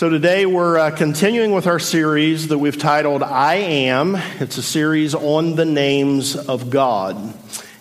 So today we're uh, continuing with our series that we've titled I Am. It's a series on the names of God.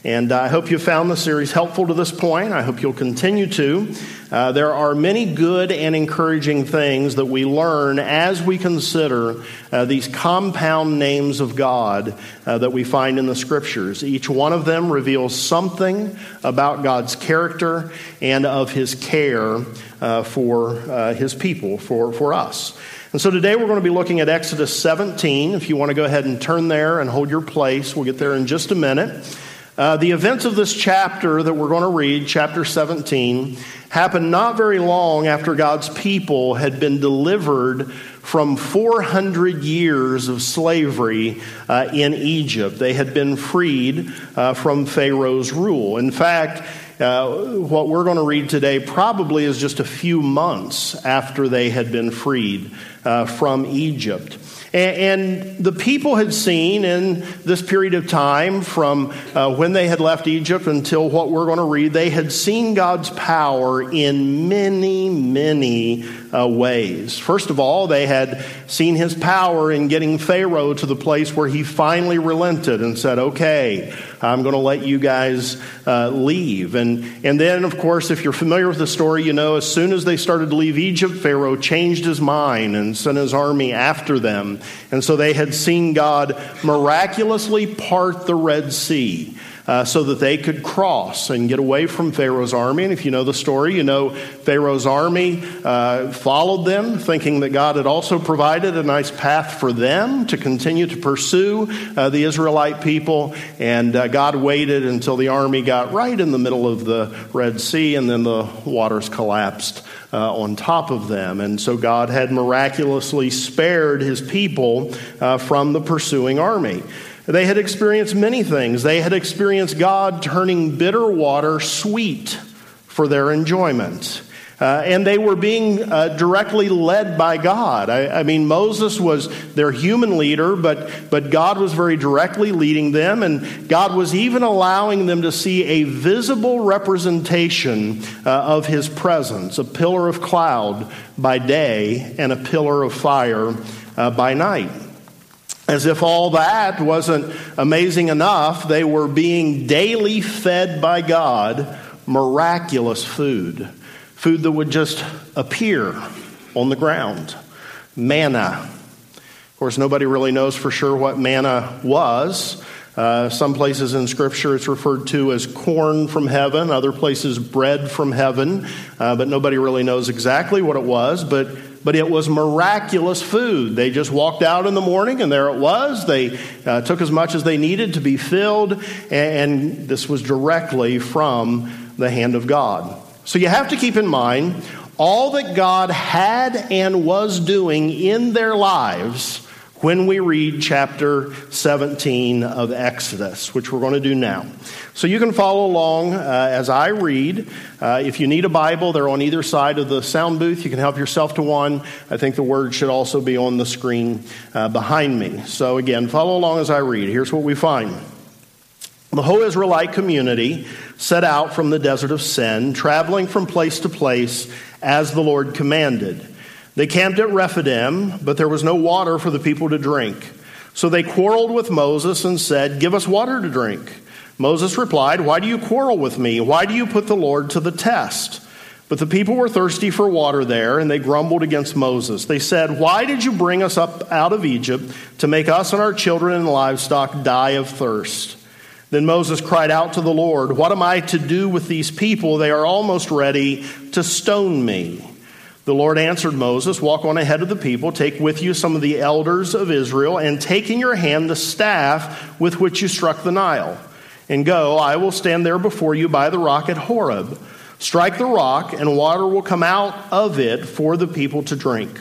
And I hope you found the series helpful to this point. I hope you'll continue to. Uh, there are many good and encouraging things that we learn as we consider uh, these compound names of God uh, that we find in the scriptures. Each one of them reveals something about God's character and of his care uh, for uh, his people, for, for us. And so today we're going to be looking at Exodus 17. If you want to go ahead and turn there and hold your place, we'll get there in just a minute. Uh, the events of this chapter that we're going to read, chapter 17, happened not very long after God's people had been delivered from 400 years of slavery uh, in Egypt. They had been freed uh, from Pharaoh's rule. In fact, uh, what we're going to read today probably is just a few months after they had been freed uh, from Egypt. And, the people had seen in this period of time, from uh, when they had left Egypt until what we're going to read, they had seen God's power in many, many uh, ways. First of all, they had seen his power in getting Pharaoh to the place where he finally relented and said, Okay, I'm going to let you guys uh, leave. And, and then, of course, if you're familiar with the story, you know as soon as they started to leave Egypt, Pharaoh changed his mind and sent his army after them. And so they had seen God miraculously part the Red Sea uh, so that they could cross and get away from Pharaoh's army. And if you know the story, you know Pharaoh's army uh, followed them, thinking that God had also provided a nice path for them to continue to pursue uh, the Israelite people. And uh, God waited until the army got right in the middle of the Red Sea, and then the waters collapsed. Uh, on top of them. And so God had miraculously spared his people uh, from the pursuing army. They had experienced many things. They had experienced God turning bitter water sweet for their enjoyment. Uh, and they were being uh, directly led by God. I, I, mean, Moses was their human leader, but, but God was very directly leading them, and God was even allowing them to see a visible representation uh, of His presence a pillar of cloud by day and a pillar of fire uh, by night. As if all that wasn't amazing enough, they were being daily fed by God miraculous food. Food that would just appear on the ground. Manna. Of course, nobody really knows for sure what manna was. Uh, some places in Scripture it's referred to as corn from heaven, other places bread from heaven, uh, but nobody really knows exactly what it was. But but it was miraculous food. They just walked out in the morning and there it was. They uh, took as much as they needed to be filled, and, and this was directly from the hand of God. So you have to keep in mind all that God had and was doing in their lives when we read chapter 17 of Exodus, which we're going to do now. So you can follow along uh, as I read. Uh, if you need a Bible, they're on either side of the sound booth. You can help yourself to one. I think the word should also be on the screen uh, behind me. So again, follow along as I read. Here's what we find. The whole Israelite community set out from the desert of Sin, traveling from place to place as the Lord commanded. They camped at Rephidim, but there was no water for the people to drink. So they quarreled with Moses and said, Give us water to drink. Moses replied, Why do you quarrel with me? Why do you put the Lord to the test? But the people were thirsty for water there, and they grumbled against Moses. They said, Why did you bring us up out of Egypt to make us and our children and livestock die of thirst? Then Moses cried out to the Lord, What am I to do with these people? They are almost ready to stone me. The Lord answered Moses, Walk on ahead of the people, take with you some of the elders of Israel, and take in your hand the staff with which you struck the Nile. And go, I will stand there before you by the rock at Horeb. Strike the rock, and water will come out of it for the people to drink.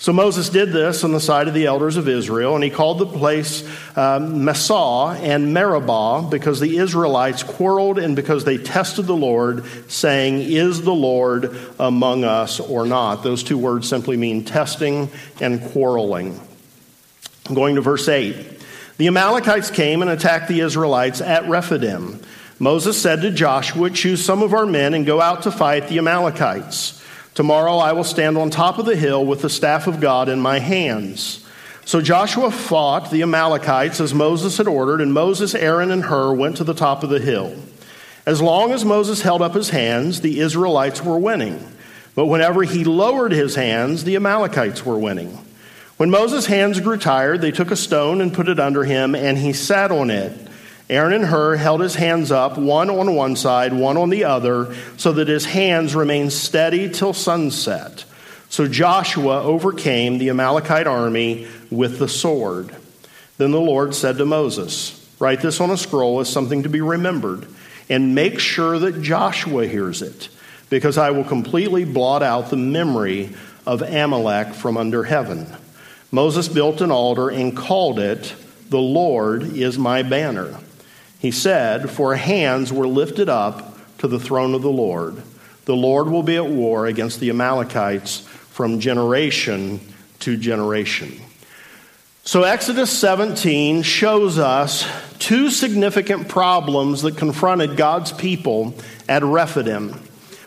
So Moses did this on the side of the elders of Israel, and he called the place um, Massah and Meribah because the Israelites quarreled and because they tested the Lord, saying, Is the Lord among us or not? Those two words simply mean testing and quarreling. I'm going to verse 8. The Amalekites came and attacked the Israelites at Rephidim. Moses said to Joshua, Choose some of our men and go out to fight the Amalekites. Tomorrow I will stand on top of the hill with the staff of God in my hands. So Joshua fought the Amalekites as Moses had ordered, and Moses, Aaron, and Hur went to the top of the hill. As long as Moses held up his hands, the Israelites were winning. But whenever he lowered his hands, the Amalekites were winning. When Moses' hands grew tired, they took a stone and put it under him, and he sat on it. Aaron and Hur held his hands up, one on one side, one on the other, so that his hands remained steady till sunset. So Joshua overcame the Amalekite army with the sword. Then the Lord said to Moses, Write this on a scroll as something to be remembered, and make sure that Joshua hears it, because I will completely blot out the memory of Amalek from under heaven. Moses built an altar and called it, The Lord is my banner. He said, For hands were lifted up to the throne of the Lord. The Lord will be at war against the Amalekites from generation to generation. So, Exodus 17 shows us two significant problems that confronted God's people at Rephidim.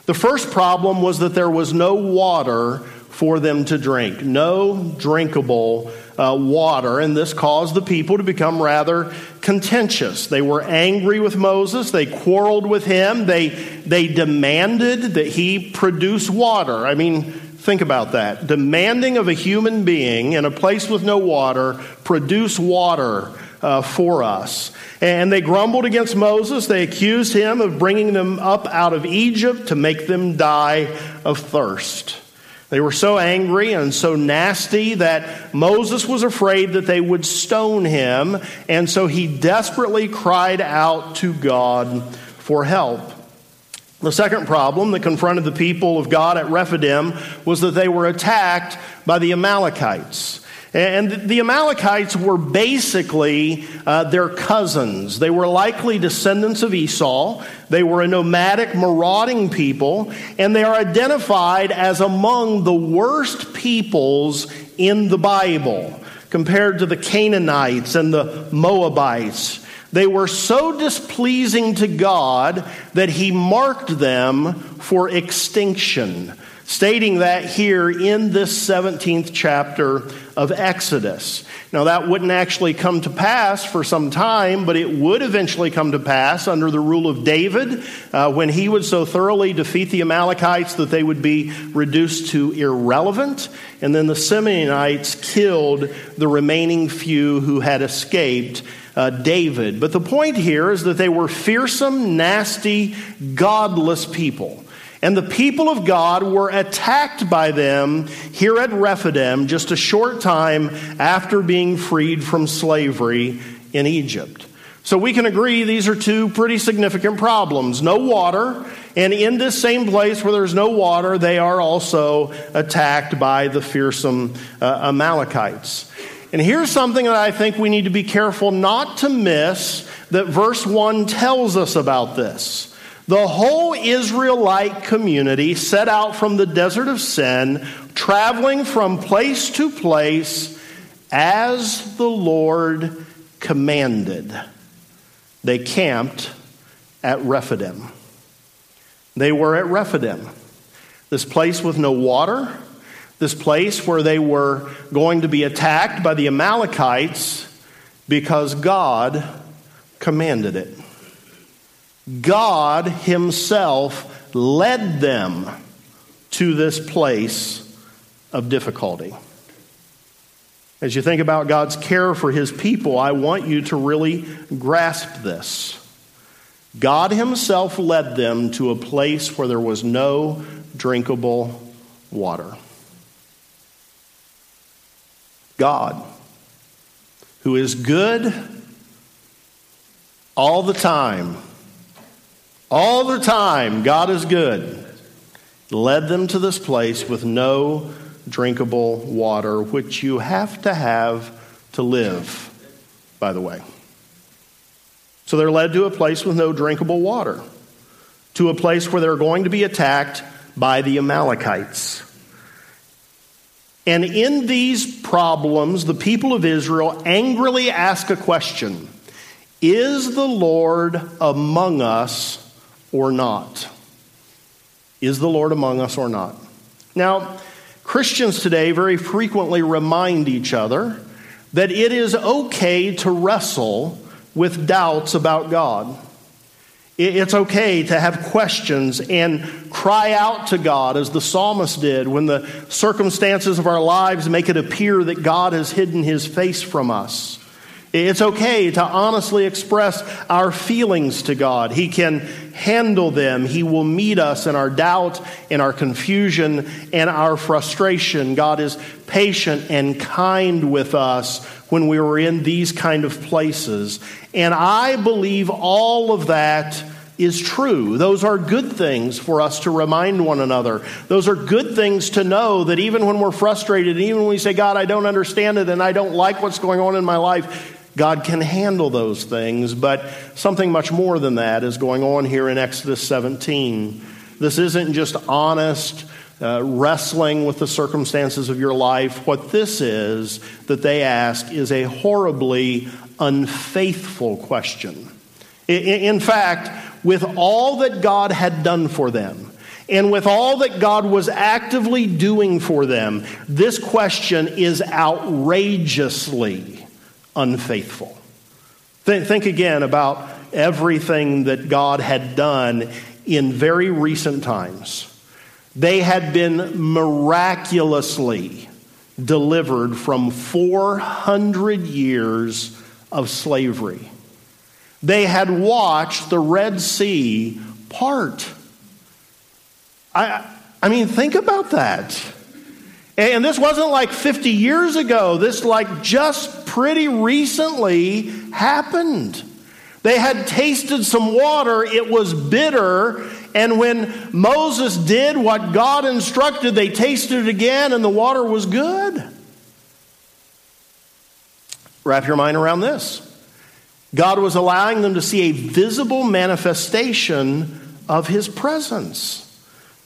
The first problem was that there was no water for them to drink, no drinkable uh, water, and this caused the people to become rather contentious. They were angry with Moses, they quarreled with him, they, they demanded that he produce water. I mean, think about that. Demanding of a human being in a place with no water, produce water uh, for us. And they grumbled against Moses. They accused him of bringing them up out of Egypt to make them die of thirst. They were so angry and so nasty that Moses was afraid that they would stone him, and so he desperately cried out to God for help. The second problem that confronted the people of God at Rephidim was that they were attacked by the Amalekites. And the Amalekites were basically uh, their cousins. They were likely descendants of Esau. They were a nomadic, marauding people, and they are identified as among the worst peoples in the Bible compared to the Canaanites and the Moabites. They were so displeasing to God that he marked them for extinction stating that here in this 17th chapter of Exodus. Now, that wouldn't actually come to pass for some time, but it would eventually come to pass under the rule of David uh, when he would so thoroughly defeat the Amalekites that they would be reduced to irrelevant. And then the Simeonites killed the remaining few who had escaped. Uh, David. But the point here is that they were fearsome, nasty, godless people. And the people of God were attacked by them here at Rephidim just a short time after being freed from slavery in Egypt. So we can agree these are two pretty significant problems. No water, and in this same place where there's no water, they are also attacked by the fearsome uh, Amalekites. And here's something that I think we need to be careful not to miss that verse 1 tells us about this. The whole Israelite community set out from the desert of sin, traveling from place to place as the Lord commanded. They camped at Rephidim. They were at Rephidim, this place with no water, this place where they were going to be attacked by the Amalekites because God commanded it. God Himself led them to this place of difficulty. As you think about God's care for His people, I want you to really grasp this. God Himself led them to a place where there was no drinkable water. God, who is good all the time, all the time, God is good. Led them to this place with no drinkable water, which you have to have to live, by the way. So they're led to a place with no drinkable water, to a place where they're going to be attacked by the Amalekites. And in these problems, the people of Israel angrily ask a question Is the Lord among us or not? Is the Lord among us or not? Now, Christians today very frequently remind each other that it is okay to wrestle with doubts about God. It's okay to have questions and cry out to God as the psalmist did when the circumstances of our lives make it appear that God has hidden his face from us. It's okay to honestly express our feelings to God. He can handle them. He will meet us in our doubt, in our confusion, and our frustration. God is patient and kind with us when we were in these kind of places. And I believe all of that is true. Those are good things for us to remind one another. Those are good things to know that even when we're frustrated, even when we say, God, I don't understand it and I don't like what's going on in my life, God can handle those things. But something much more than that is going on here in Exodus 17. This isn't just honest uh, wrestling with the circumstances of your life. What this is that they ask is a horribly unfaithful question. In, in fact, with all that God had done for them, and with all that God was actively doing for them, this question is outrageously unfaithful. Think, again about everything that God had done in very recent times. They had been miraculously delivered from 400 years of slavery. They had watched the Red Sea part. I, I mean, think about that. And this wasn't like 50 years ago. This, like, just pretty recently happened. They had tasted some water, it was bitter. And when Moses did what God instructed, they tasted it again, and the water was good. Wrap your mind around this. God was allowing them to see a visible manifestation of his presence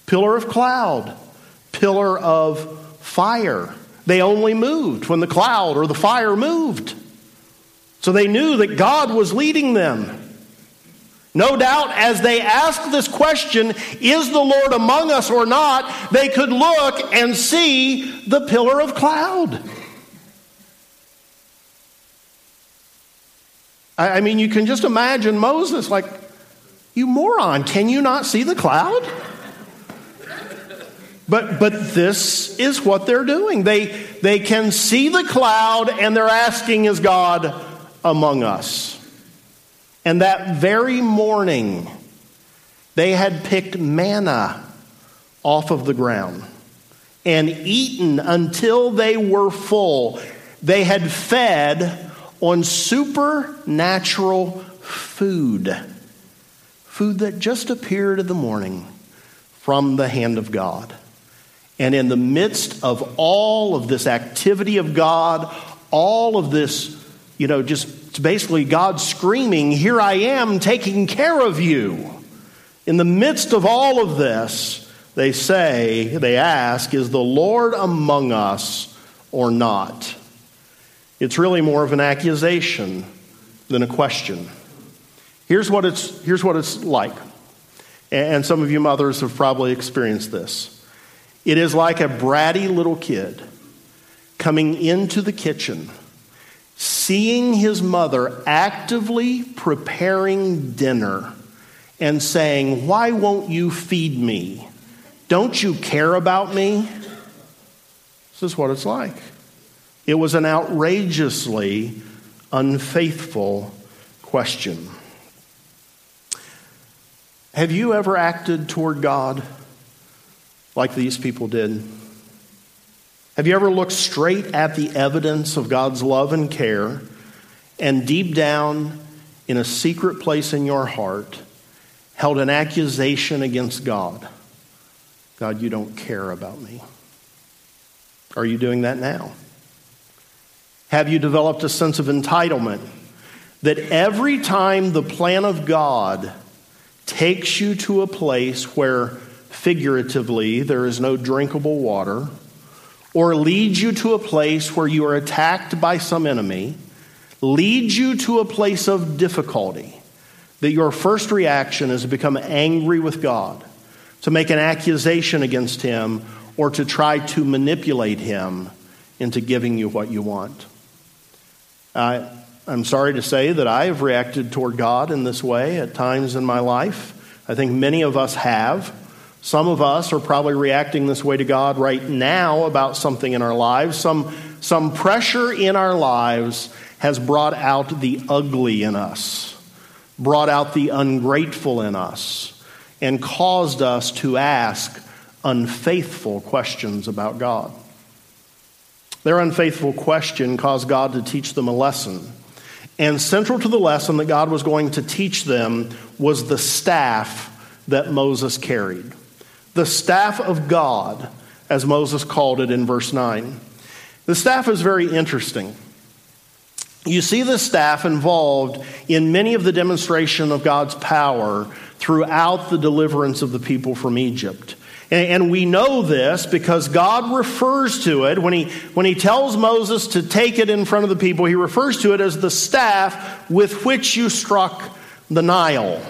pillar of cloud, pillar of fire. They only moved when the cloud or the fire moved. So they knew that God was leading them. No doubt, as they asked this question, is the Lord among us or not, they could look and see the pillar of cloud. I mean, you can just imagine Moses like, you moron, can you not see the cloud? But, but this is what they're doing. They, they can see the cloud and they're asking, Is God among us? And that very morning, they had picked manna off of the ground and eaten until they were full. They had fed on supernatural food, food that just appeared in the morning from the hand of God. And in the midst of all of this activity of God, all of this, you know, just basically God screaming, Here I am taking care of you. In the midst of all of this, they say, they ask, Is the Lord among us or not? It's really more of an accusation than a question. Here's what it's, here's what it's like. And some of you mothers have probably experienced this. It is like a bratty little kid coming into the kitchen, seeing his mother actively preparing dinner and saying, Why won't you feed me? Don't you care about me? This is what it's like. It was an outrageously unfaithful question. Have you ever acted toward God? Like these people did? Have you ever looked straight at the evidence of God's love and care and deep down in a secret place in your heart held an accusation against God? God, you don't care about me. Are you doing that now? Have you developed a sense of entitlement that every time the plan of God takes you to a place where figuratively, there is no drinkable water, or leads you to a place where you are attacked by some enemy, leads you to a place of difficulty, that your first reaction is to become angry with God, to make an accusation against Him, or to try to manipulate him into giving you what you want. Uh, I'm sorry to say that I have reacted toward God in this way at times in my life. I think many of us have. Some of us are probably reacting this way to God right now about something in our lives. Some, some pressure in our lives has brought out the ugly in us, brought out the ungrateful in us, and caused us to ask unfaithful questions about God. Their unfaithful question caused God to teach them a lesson. And central to the lesson that God was going to teach them was the staff that Moses carried. The staff of God, as Moses called it in verse 9. The staff is very interesting. You see the staff involved in many of the demonstration of God's power throughout the deliverance of the people from Egypt. And we know this because God refers to it when he, when he tells Moses to take it in front of the people, he refers to it as the staff with which you struck the Nile.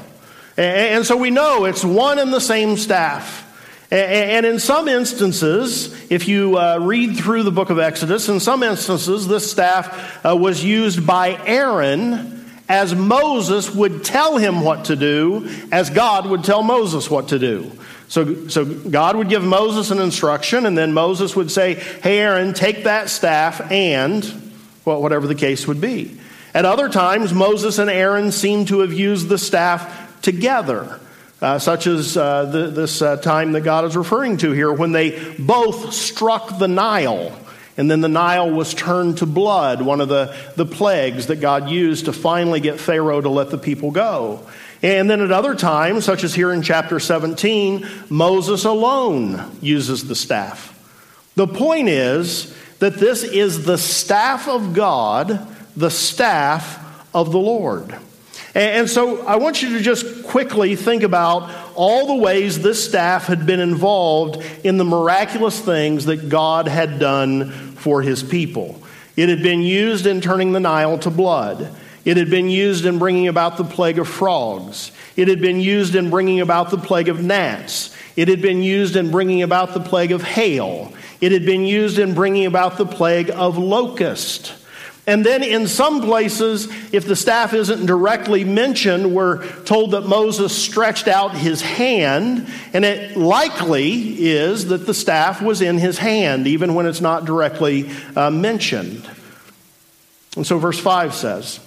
And so we know it's one and the same staff. And in some instances, if you uh, read through the book of Exodus, in some instances, this staff uh, was used by Aaron as Moses would tell him what to do, as God would tell Moses what to do. So, so God would give Moses an instruction, and then Moses would say, Hey, Aaron, take that staff and, well, whatever the case would be. At other times, Moses and Aaron seem to have used the staff together, uh, such as uh, the, this uh, time that God is referring to here, when they both struck the Nile. And then the Nile was turned to blood, one of the, the plagues that God used to finally get Pharaoh to let the people go. And then at other times, such as here in chapter 17, Moses alone uses the staff. The point is that this is the staff of God, the staff of the Lord. And so I want you to just quickly think about all the ways this staff had been involved in the miraculous things that God had done for his people. It had been used in turning the Nile to blood. It had been used in bringing about the plague of frogs. It had been used in bringing about the plague of gnats. It had been used in bringing about the plague of hail. It had been used in bringing about the plague of locust. And then in some places, if the staff isn't directly mentioned, we're told that Moses stretched out his hand, and it likely is that the staff was in his hand, even when it's not directly uh, mentioned. And so verse 5 says,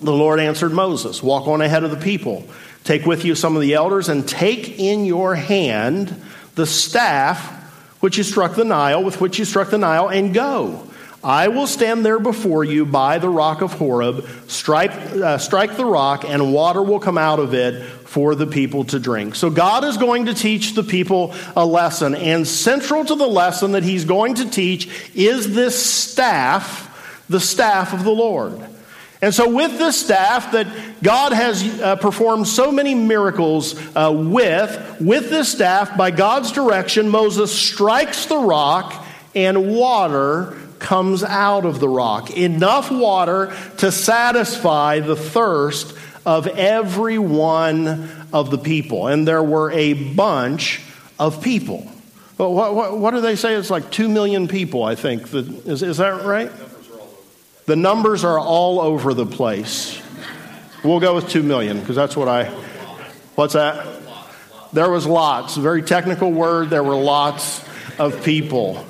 the Lord answered Moses, Walk on ahead of the people. Take with you some of the elders and take in your hand the staff which you struck the Nile, with which you struck the Nile, and go. I will stand there before you by the rock of Horeb, strike, uh, strike the rock, and water will come out of it for the people to drink. So God is going to teach the people a lesson, and central to the lesson that He's going to teach is this staff, the staff of the Lord. And so, with this staff that God has uh, performed so many miracles uh, with, with this staff, by God's direction, Moses strikes the rock and water comes out of the rock. Enough water to satisfy the thirst of every one of the people. And there were a bunch of people. What, what, what do they say? It's like two million people, I think. Is, is that right? The numbers are all over the place. We'll go with 2 million because that's what I. What's that? There was lots. Very technical word. There were lots of people.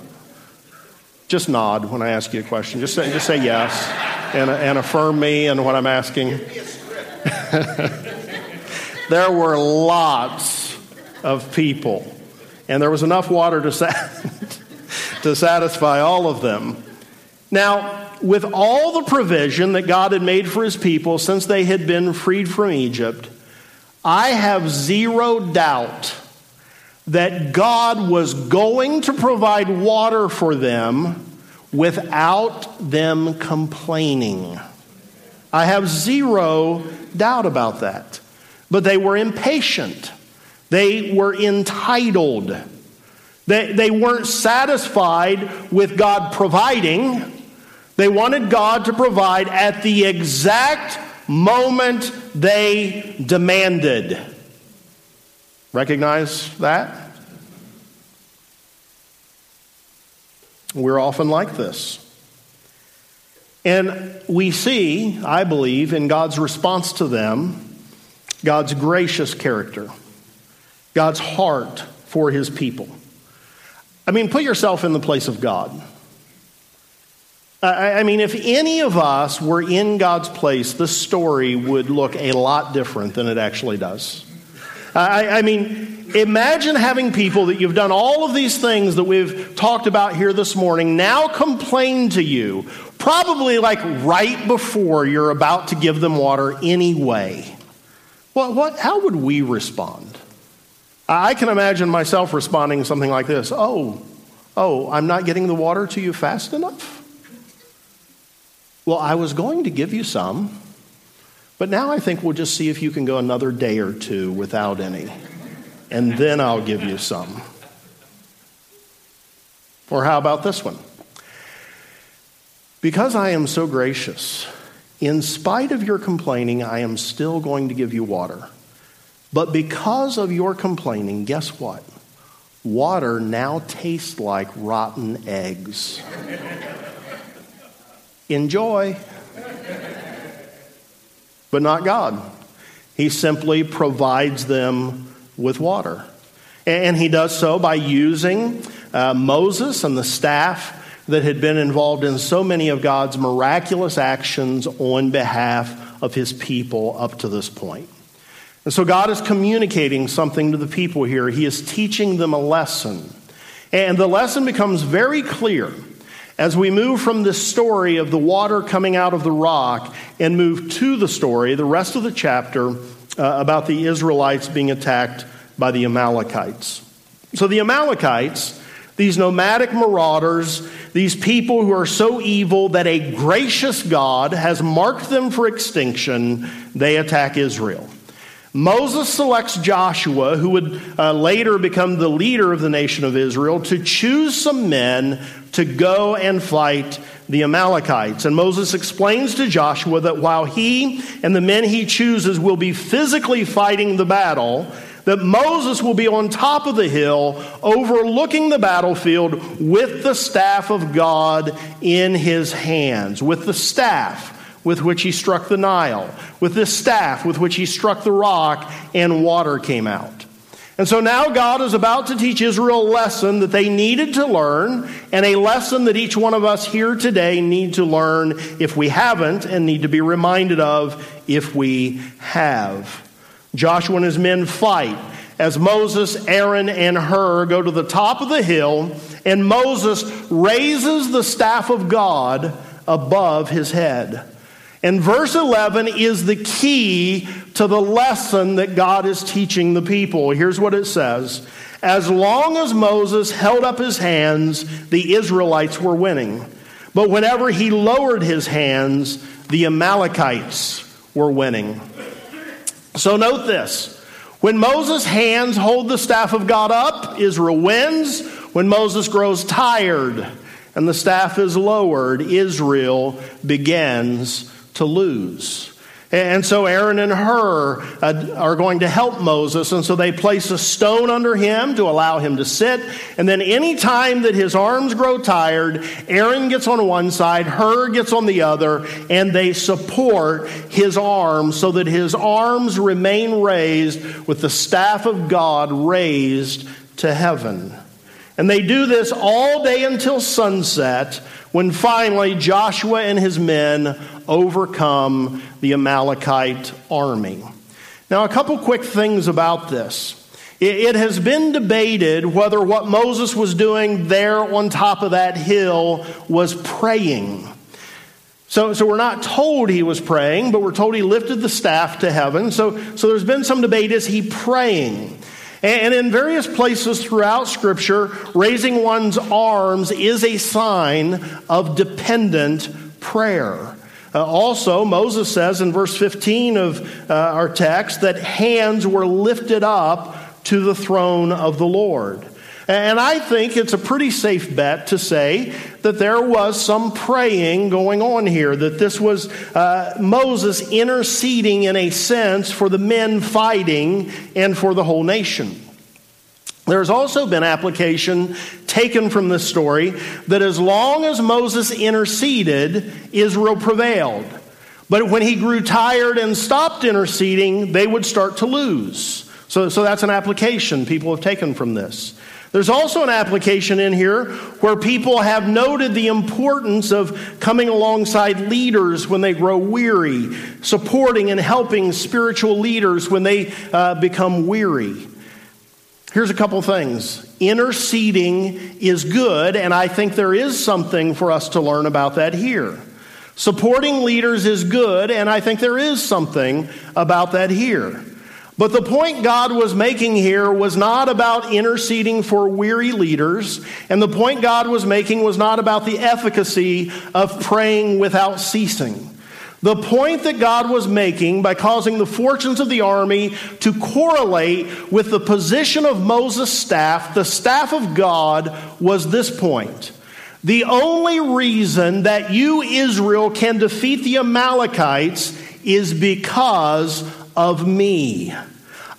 Just nod when I ask you a question. Just say, just say yes and, and affirm me and what I'm asking. there were lots of people, and there was enough water to, to satisfy all of them. Now, with all the provision that God had made for his people since they had been freed from Egypt, I have zero doubt that God was going to provide water for them without them complaining. I have zero doubt about that. But they were impatient, they were entitled. They, they weren't satisfied with God providing. They wanted God to provide at the exact moment they demanded. Recognize that? We're often like this. And we see, I believe, in God's response to them, God's gracious character, God's heart for his people. I mean, put yourself in the place of God. I mean, if any of us were in God's place, this story would look a lot different than it actually does. I, I, mean, imagine having people that you've done all of these things that we've talked about here this morning now complain to you, probably like right before you're about to give them water anyway. Well, what, how would we respond? I can imagine myself responding something like this Oh, oh, I'm not getting the water to you fast enough? Well, I was going to give you some, but now I think we'll just see if you can go another day or two without any, and then I'll give you some. Or how about this one? Because I am so gracious, in spite of your complaining, I am still going to give you water. But because of your complaining, guess what? Water now tastes like rotten eggs. Enjoy. But not God. He simply provides them with water. And he does so by using uh, Moses and the staff that had been involved in so many of God's miraculous actions on behalf of his people up to this point. And so God is communicating something to the people here. He is teaching them a lesson. And the lesson becomes very clear as we move from this story of the water coming out of the rock and move to the story, the rest of the chapter, uh, about the Israelites being attacked by the Amalekites. So the Amalekites, these nomadic marauders, these people who are so evil that a gracious God has marked them for extinction, they attack Israel. Moses selects Joshua, who would uh, later become the leader of the nation of Israel, to choose some men to go and fight the Amalekites. And Moses explains to Joshua that while he and the men he chooses will be physically fighting the battle, that Moses will be on top of the hill overlooking the battlefield with the staff of God in his hands, with the staff with which he struck the Nile, with this staff with which he struck the rock, and water came out. And so now God is about to teach Israel a lesson that they needed to learn, and a lesson that each one of us here today need to learn if we haven't, and need to be reminded of if we have. Joshua and his men fight as Moses, Aaron, and Hur go to the top of the hill, and Moses raises the staff of God above his head. And verse 11 is the key to the lesson that God is teaching the people. Here's what it says As long as Moses held up his hands, the Israelites were winning. But whenever he lowered his hands, the Amalekites were winning. So note this. When Moses' hands hold the staff of God up, Israel wins. When Moses grows tired and the staff is lowered, Israel begins to lose. And so Aaron and Hur uh, are going to help Moses, and so they place a stone under him to allow him to sit. And then, any time that his arms grow tired, Aaron gets on one side, Hur gets on the other, and they support his arms so that his arms remain raised with the staff of God raised to heaven. And they do this all day until sunset when finally Joshua and his men overcome the Amalekite army. Now, a couple quick things about this. It has been debated whether what Moses was doing there on top of that hill was praying. So, so we're not told he was praying, but we're told he lifted the staff to heaven. So, so there's been some debate is he praying? And in various places throughout Scripture, raising one's arms is a sign of dependent prayer. Uh, also, Moses says in verse 15 of uh, our text that hands were lifted up to the throne of the Lord. And I think it's a pretty safe bet to say that there was some praying going on here, that this was uh, Moses interceding in a sense for the men fighting and for the whole nation. There's also been application taken from this story that as long as Moses interceded, Israel prevailed. But when he grew tired and stopped interceding, they would start to lose. So, so that's an application people have taken from this. There's also an application in here where people have noted the importance of coming alongside leaders when they grow weary, supporting and helping spiritual leaders when they uh, become weary. Here's a couple things. Interceding is good, and I think there is something for us to learn about that here. Supporting leaders is good, and I think there is something about that here. But the point God was making here was not about interceding for weary leaders, and the point God was making was not about the efficacy of praying without ceasing. The point that God was making by causing the fortunes of the army to correlate with the position of Moses' staff, the staff of God, was this point. The only reason that you, Israel, can defeat the Amalekites is because of me.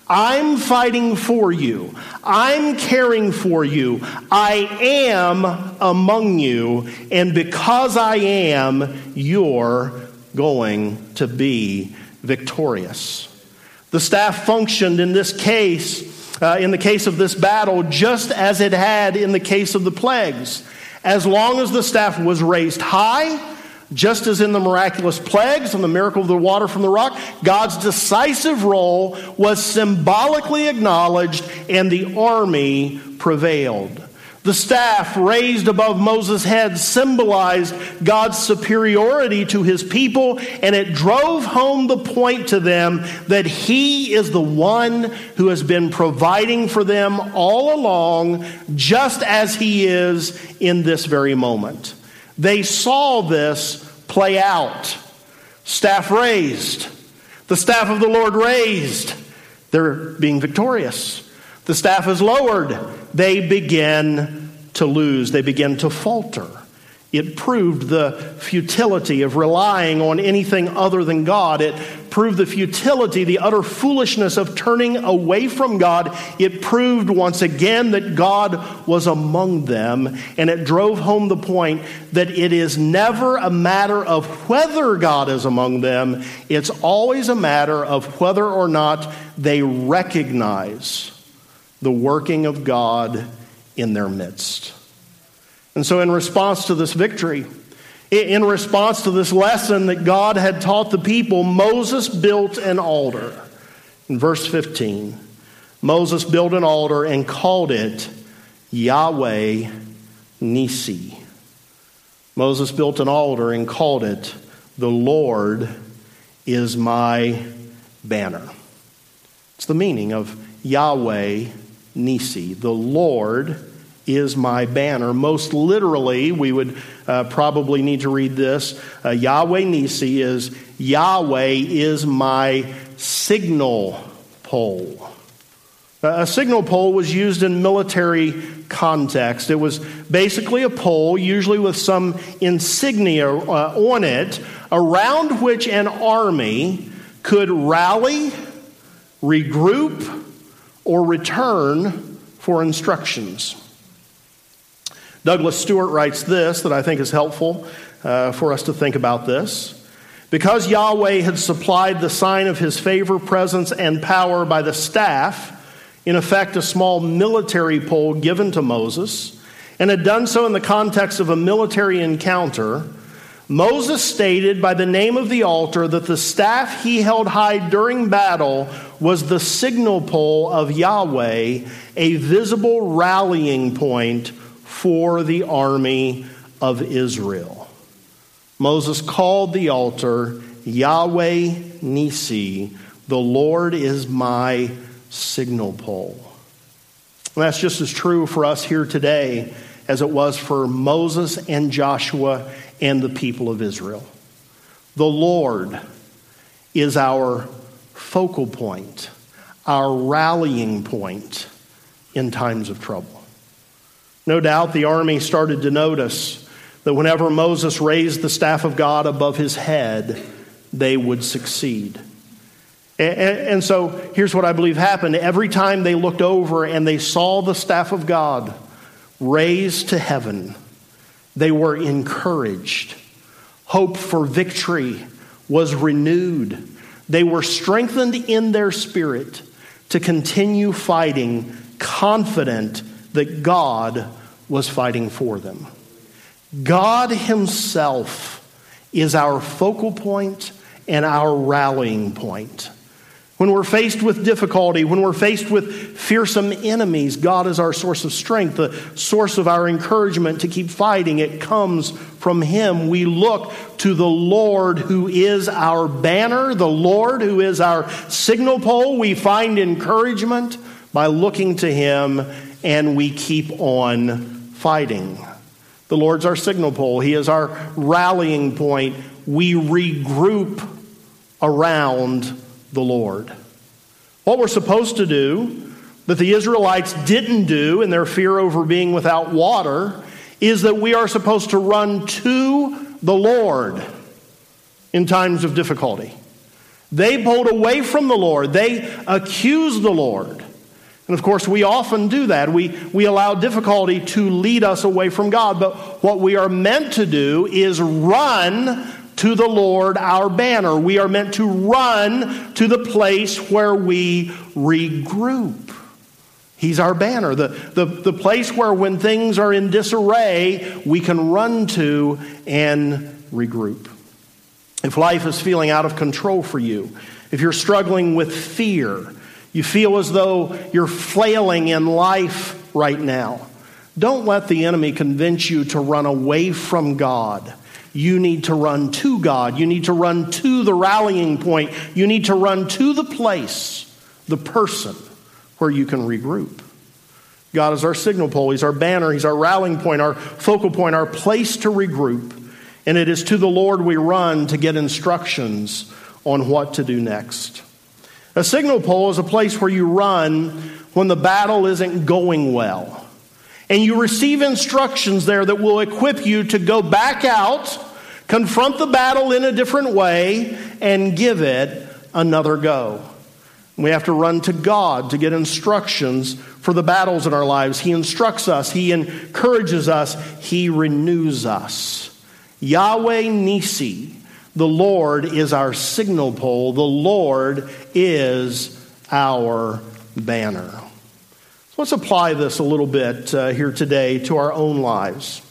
I'm fighting for you. I'm caring for you. I am among you. And because I am, you're going to be victorious. The staff functioned in this case, uh, in the case of this battle, just as it had in the case of the plagues. As long as the staff was raised high, just as in the miraculous plagues and the miracle of the water from the rock, God's decisive role was symbolically acknowledged and the army prevailed. The staff raised above Moses' head symbolized God's superiority to his people, and it drove home the point to them that he is the one who has been providing for them all along, just as he is in this very moment. They saw this play out. Staff raised, the staff of the Lord raised. They're being victorious. The staff is lowered. They begin to lose, they begin to falter. It proved the futility of relying on anything other than God. It proved the futility, the utter foolishness of turning away from God. It proved once again that God was among them. And it drove home the point that it is never a matter of whether God is among them, it's always a matter of whether or not they recognize the working of God in their midst. And so, in response to this victory, in response to this lesson that God had taught the people, Moses built an altar. In verse 15, Moses built an altar and called it Yahweh Nissi. Moses built an altar and called it, The Lord is my banner. It's the meaning of Yahweh Nissi. The Lord is my banner. Most literally, we would uh, probably need to read this uh, Yahweh Nissi is Yahweh is my signal pole. A signal pole was used in military context. It was basically a pole, usually with some insignia uh, on it, around which an army could rally, regroup, or return for instructions. Douglas Stuart writes this that I think is helpful uh, for us to think about this. Because Yahweh had supplied the sign of his favor, presence, and power by the staff, in effect, a small military pole given to Moses, and had done so in the context of a military encounter, Moses stated by the name of the altar that the staff he held high during battle was the signal pole of Yahweh, a visible rallying point for the army of Israel. Moses called the altar Yahweh Nissi, the Lord is my signal pole. And that's just as true for us here today as it was for Moses and Joshua and the people of Israel. The Lord is our focal point, our rallying point in times of trouble. No doubt the army started to notice that whenever Moses raised the staff of God above his head, they would succeed. And, so here's what I believe happened. Every time they looked over and they saw the staff of God raised to heaven, they were encouraged. Hope for victory was renewed. They were strengthened in their spirit to continue fighting, confident that God was fighting for them. God Himself is our focal point and our rallying point. When we're faced with difficulty, when we're faced with fearsome enemies, God is our source of strength, the source of our encouragement to keep fighting. It comes from Him. We look to the Lord who is our banner, the Lord who is our signal pole. We find encouragement by looking to Him and we keep on fighting. The Lord's our signal pole, He is our rallying point. We regroup around the Lord. What we're supposed to do that the Israelites didn't do in their fear over being without water is that we are supposed to run to the Lord in times of difficulty. They pulled away from the Lord, they accused the Lord. And of course, we often do that. We, we allow difficulty to lead us away from God. But what we are meant to do is run to the Lord our banner. We are meant to run to the place where we regroup. He's our banner, the, the, the place where when things are in disarray, we can run to and regroup. If life is feeling out of control for you, if you're struggling with fear, you feel as though you're flailing in life right now, don't let the enemy convince you to run away from God you need to run to God. You need to run to the rallying point. You need to run to the place, the person where you can regroup. God is our signal pole, He's our banner, He's our rallying point, our focal point, our place to regroup. And it is to the Lord we run to get instructions on what to do next. A signal pole is a place where you run when the battle isn't going well. And you receive instructions there that will equip you to go back out, confront the battle in a different way, and give it another go. We have to run to God to get instructions for the battles in our lives. He instructs us, He encourages us, He renews us. Yahweh Nissi, the Lord is our signal pole, the Lord is our banner. So let's apply this a little bit uh, here today to our own lives.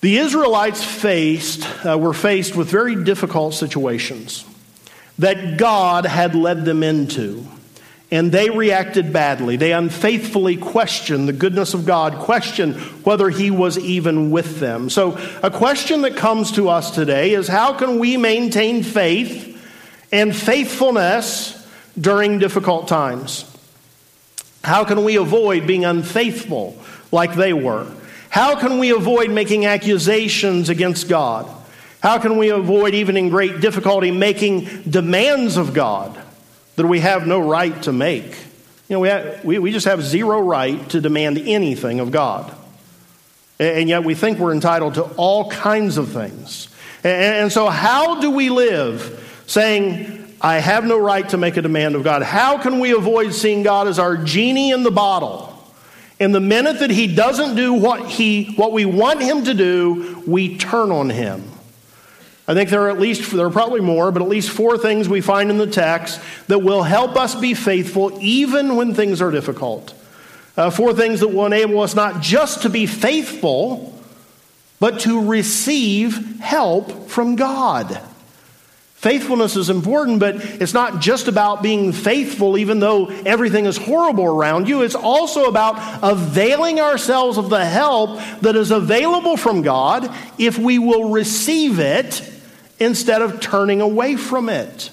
The Israelites faced, uh, were faced with very difficult situations that God had led them into. And they reacted badly. They unfaithfully questioned the goodness of God, questioned whether He was even with them. So, a question that comes to us today is how can we maintain faith and faithfulness during difficult times? How can we avoid being unfaithful like they were? How can we avoid making accusations against God? How can we avoid, even in great difficulty, making demands of God that we have no right to make? You know, we, have, we, we just have zero right to demand anything of God. And yet we think we're entitled to all kinds of things. And so, how do we live saying, I have no right to make a demand of God. How can we avoid seeing God as our genie in the bottle? And the minute that he doesn't do what, he, what we want him to do, we turn on him. I think there are at least, there are probably more, but at least four things we find in the text that will help us be faithful even when things are difficult. Uh, four things that will enable us not just to be faithful, but to receive help from God. Faithfulness is important, but it's not just about being faithful, even though everything is horrible around you. It's also about availing ourselves of the help that is available from God if we will receive it instead of turning away from it.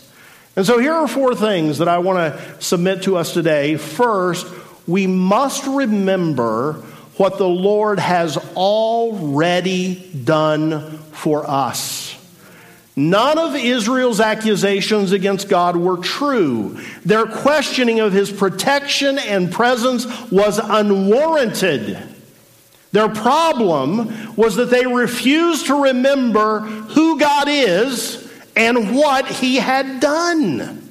And so here are four things that I want to submit to us today. First, we must remember what the Lord has already done for us. None of Israel's accusations against God were true. Their questioning of his protection and presence was unwarranted. Their problem was that they refused to remember who God is and what he had done.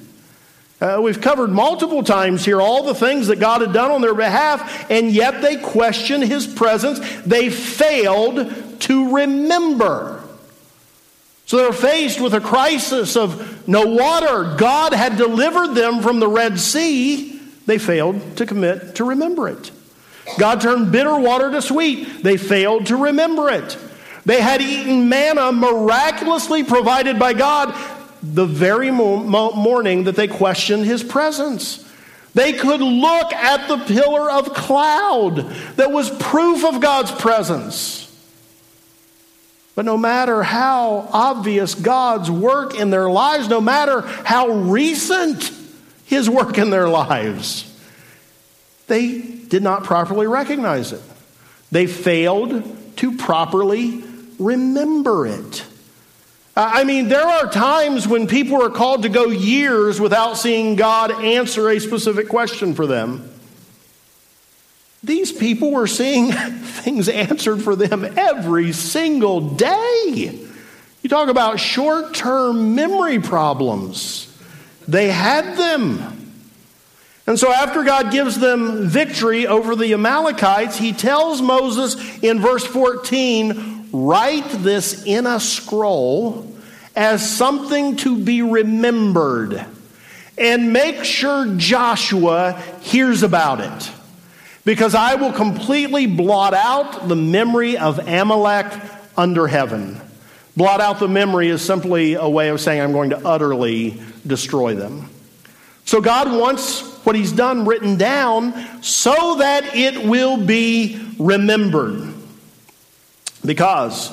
Uh, we've covered multiple times here all the things that God had done on their behalf, and yet they questioned his presence. They failed to remember. So they're faced with a crisis of no water. God had delivered them from the Red Sea. They failed to commit to remember it. God turned bitter water to sweet. They failed to remember it. They had eaten manna miraculously provided by God the very morning that they questioned his presence. They could look at the pillar of cloud that was proof of God's presence. But no matter how obvious God's work in their lives, no matter how recent his work in their lives, they did not properly recognize it. They failed to properly remember it. I mean, there are times when people are called to go years without seeing God answer a specific question for them. These people were seeing things answered for them every single day. You talk about short term memory problems, they had them. And so, after God gives them victory over the Amalekites, he tells Moses in verse 14, Write this in a scroll as something to be remembered and make sure Joshua hears about it. Because I will completely blot out the memory of Amalek under heaven. Blot out the memory is simply a way of saying I'm going to utterly destroy them. So God wants what He's done written down so that it will be remembered. Because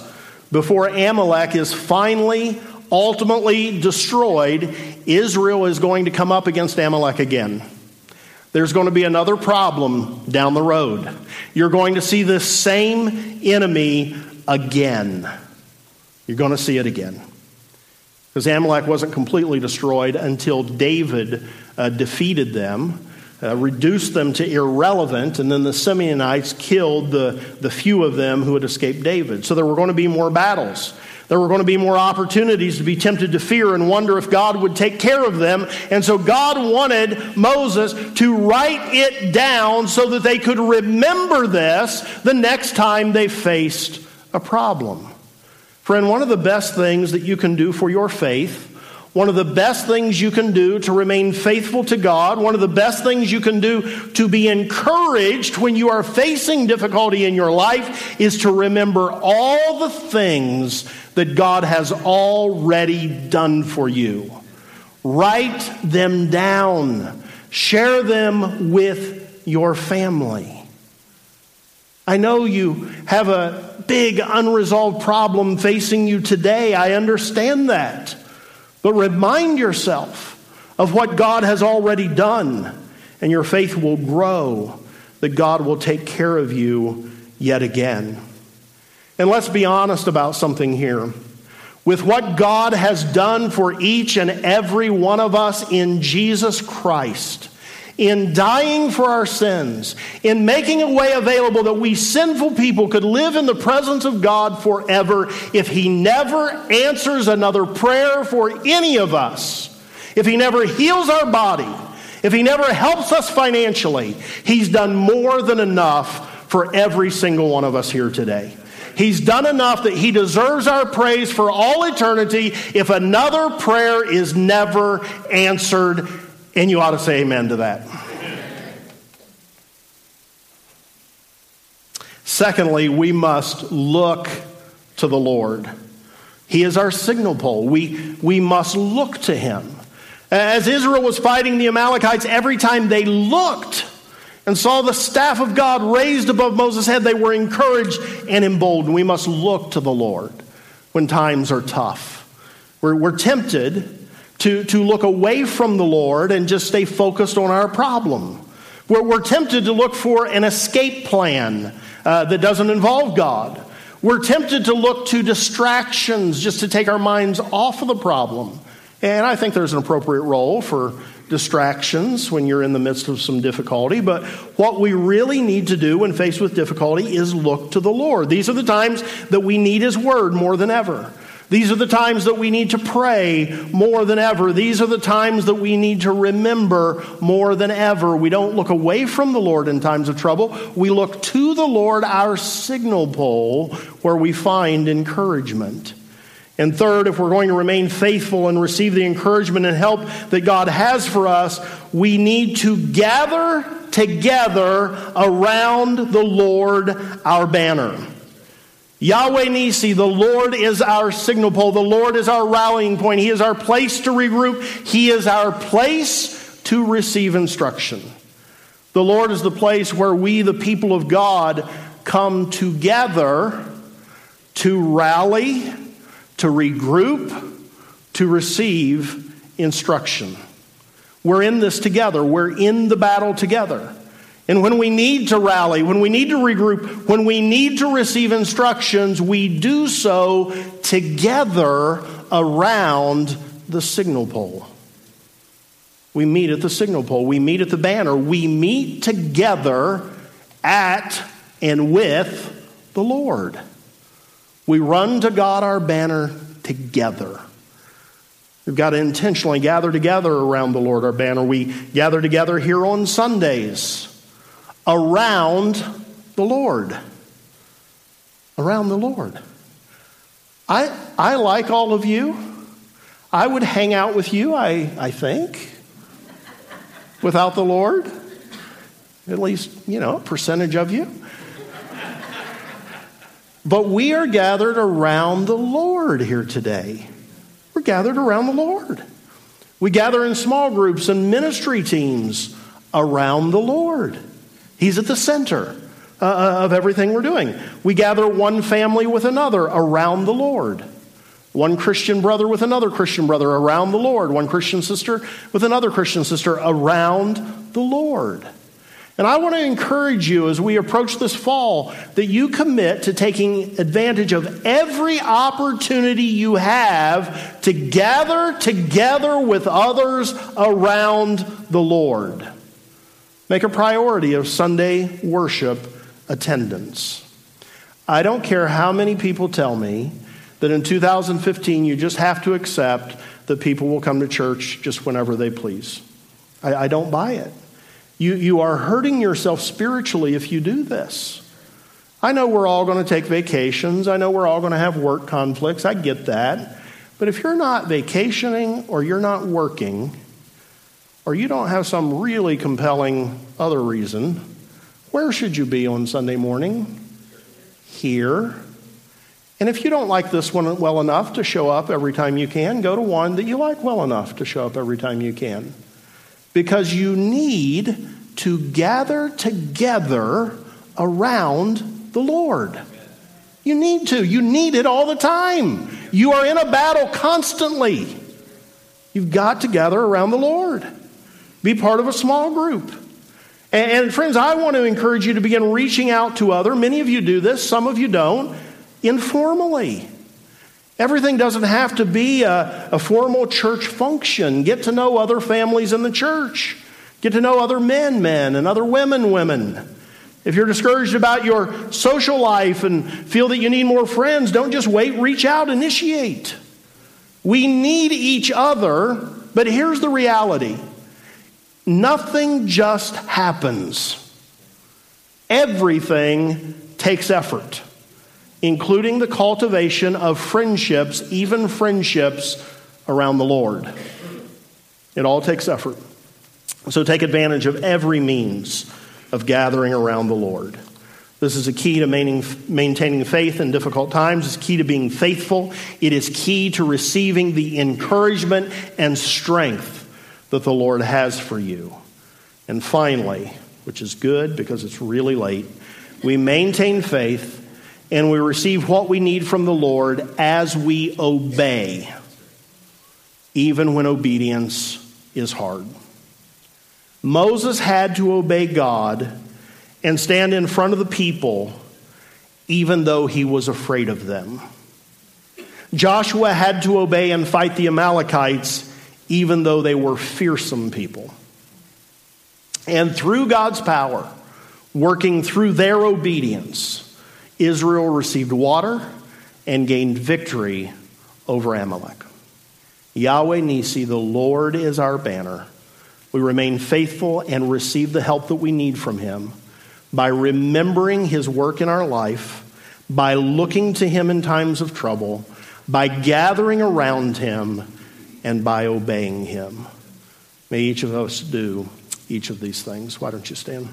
before Amalek is finally, ultimately destroyed, Israel is going to come up against Amalek again. There's going to be another problem down the road. You're going to see this same enemy again. You're going to see it again. Because Amalek wasn't completely destroyed until David uh, defeated them uh, reduced them to irrelevant, and then the Simeonites killed the, the few of them who had escaped David. So there were going to be more battles. There were going to be more opportunities to be tempted to fear and wonder if God would take care of them. And so God wanted Moses to write it down so that they could remember this the next time they faced a problem. Friend, one of the best things that you can do for your faith one of the best things you can do to remain faithful to God, one of the best things you can do to be encouraged when you are facing difficulty in your life is to remember all the things that God has already done for you. Write them down, share them with your family. I know you have a big unresolved problem facing you today. I understand that. But remind yourself of what God has already done, and your faith will grow that God will take care of you yet again. And let's be honest about something here. With what God has done for each and every one of us in Jesus Christ, in dying for our sins, in making a way available that we sinful people could live in the presence of God forever if He never answers another prayer for any of us, if He never heals our body, if He never helps us financially, He's done more than enough for every single one of us here today. He's done enough that he deserves our praise for all eternity if another prayer is never answered and you ought to say amen to that. Secondly, we must look to the Lord. He is our signal pole. We, we must look to him. As Israel was fighting the Amalekites, every time they looked and saw the staff of God raised above Moses' head, they were encouraged and emboldened. We must look to the Lord when times are tough. We're, we're tempted to, to look away from the Lord and just stay focused on our problem. We're, we're tempted to look for an escape plan uh, that doesn't involve God. We're tempted to look to distractions just to take our minds off of the problem. And I think there's an appropriate role for distractions when you're in the midst of some difficulty. But what we really need to do when faced with difficulty is look to the Lord. These are the times that we need His Word more than ever. These are the times that we need to pray more than ever. These are the times that we need to remember more than ever. We don't look away from the Lord in times of trouble. We look to the Lord, our signal pole, where we find encouragement. And third, if we're going to remain faithful and receive the encouragement and help that God has for us, we need to gather together around the Lord, our banner. Yahweh Nissi, the Lord is our signal pole. The Lord is our rallying point. He is our place to regroup. He is our place to receive instruction. The Lord is the place where we, the people of God, come together to rally, to regroup, to receive instruction. We're in this together. We're in the battle together. And when we need to rally, when we need to regroup, when we need to receive instructions, we do so together around the signal pole. We meet at the signal pole. We meet at the banner. We meet together at and with the Lord. We run to God our banner together. We've got to intentionally gather together around the Lord our banner. We gather together here on Sundays around the Lord. Around the Lord. I, I like all of you. I would hang out with you, I, I think, without the Lord. At least, you know, a percentage of you. But we are gathered around the Lord here today. We're gathered around the Lord. We gather in small groups and ministry teams around the Lord. He's at the center uh, uh, of everything we're doing. We gather one family with another around the Lord. One Christian brother with another Christian brother around the Lord. One Christian sister with another Christian sister around the Lord. And I want to encourage you as we approach this fall that you commit to taking advantage of every opportunity you have to gather together with others around the Lord. Make a priority of Sunday worship attendance. I don't care how many people tell me that in 2015 you just have to accept that people will come to church just whenever they please. I, I don't buy it. You, you are hurting yourself spiritually if you do this. I know we're all going to take vacations. I know we're all going to have work conflicts. I get that. But if you're not vacationing or you're not working, or you don't have some really compelling other reason, where should you be on Sunday morning? Here. And if you don't like this one well enough to show up every time you can, go to one that you like well enough to show up every time you can. Because you need to gather together around the Lord. You need to. You need it all the time. You are in a battle constantly. You've got to gather around the Lord. Be part of a small group. And, and, friends, I want to encourage you to begin reaching out to other. Many of you do this, some of you don't, informally. Everything doesn't have to be a, a formal church function. Get to know other families in the church. Get to know other men, men, and other women, women. If you're discouraged about your social life and feel that you need more friends, don't just wait, reach out, initiate. We need each other, but here's the reality Nothing just happens. Everything takes effort, including the cultivation of friendships, even friendships around the Lord. It all takes effort. So take advantage of every means of gathering around the Lord. This is a key to maintaining faith in difficult times. It's key to being faithful. It is key to receiving the encouragement and strength that the Lord has for you. And finally, which is good because it's really late, we maintain faith and we receive what we need from the Lord as we obey, even when obedience is hard. Moses had to obey God and stand in front of the people, even though he was afraid of them. Joshua had to obey and fight the Amalekites even though they were fearsome people. And through God's power, working through their obedience, Israel received water and gained victory over Amalek. Yahweh Nissi, the Lord is our banner. We remain faithful and receive the help that we need from Him by remembering His work in our life, by looking to Him in times of trouble, by gathering around Him, and by obeying Him. May each of us do each of these things. Why don't you stand?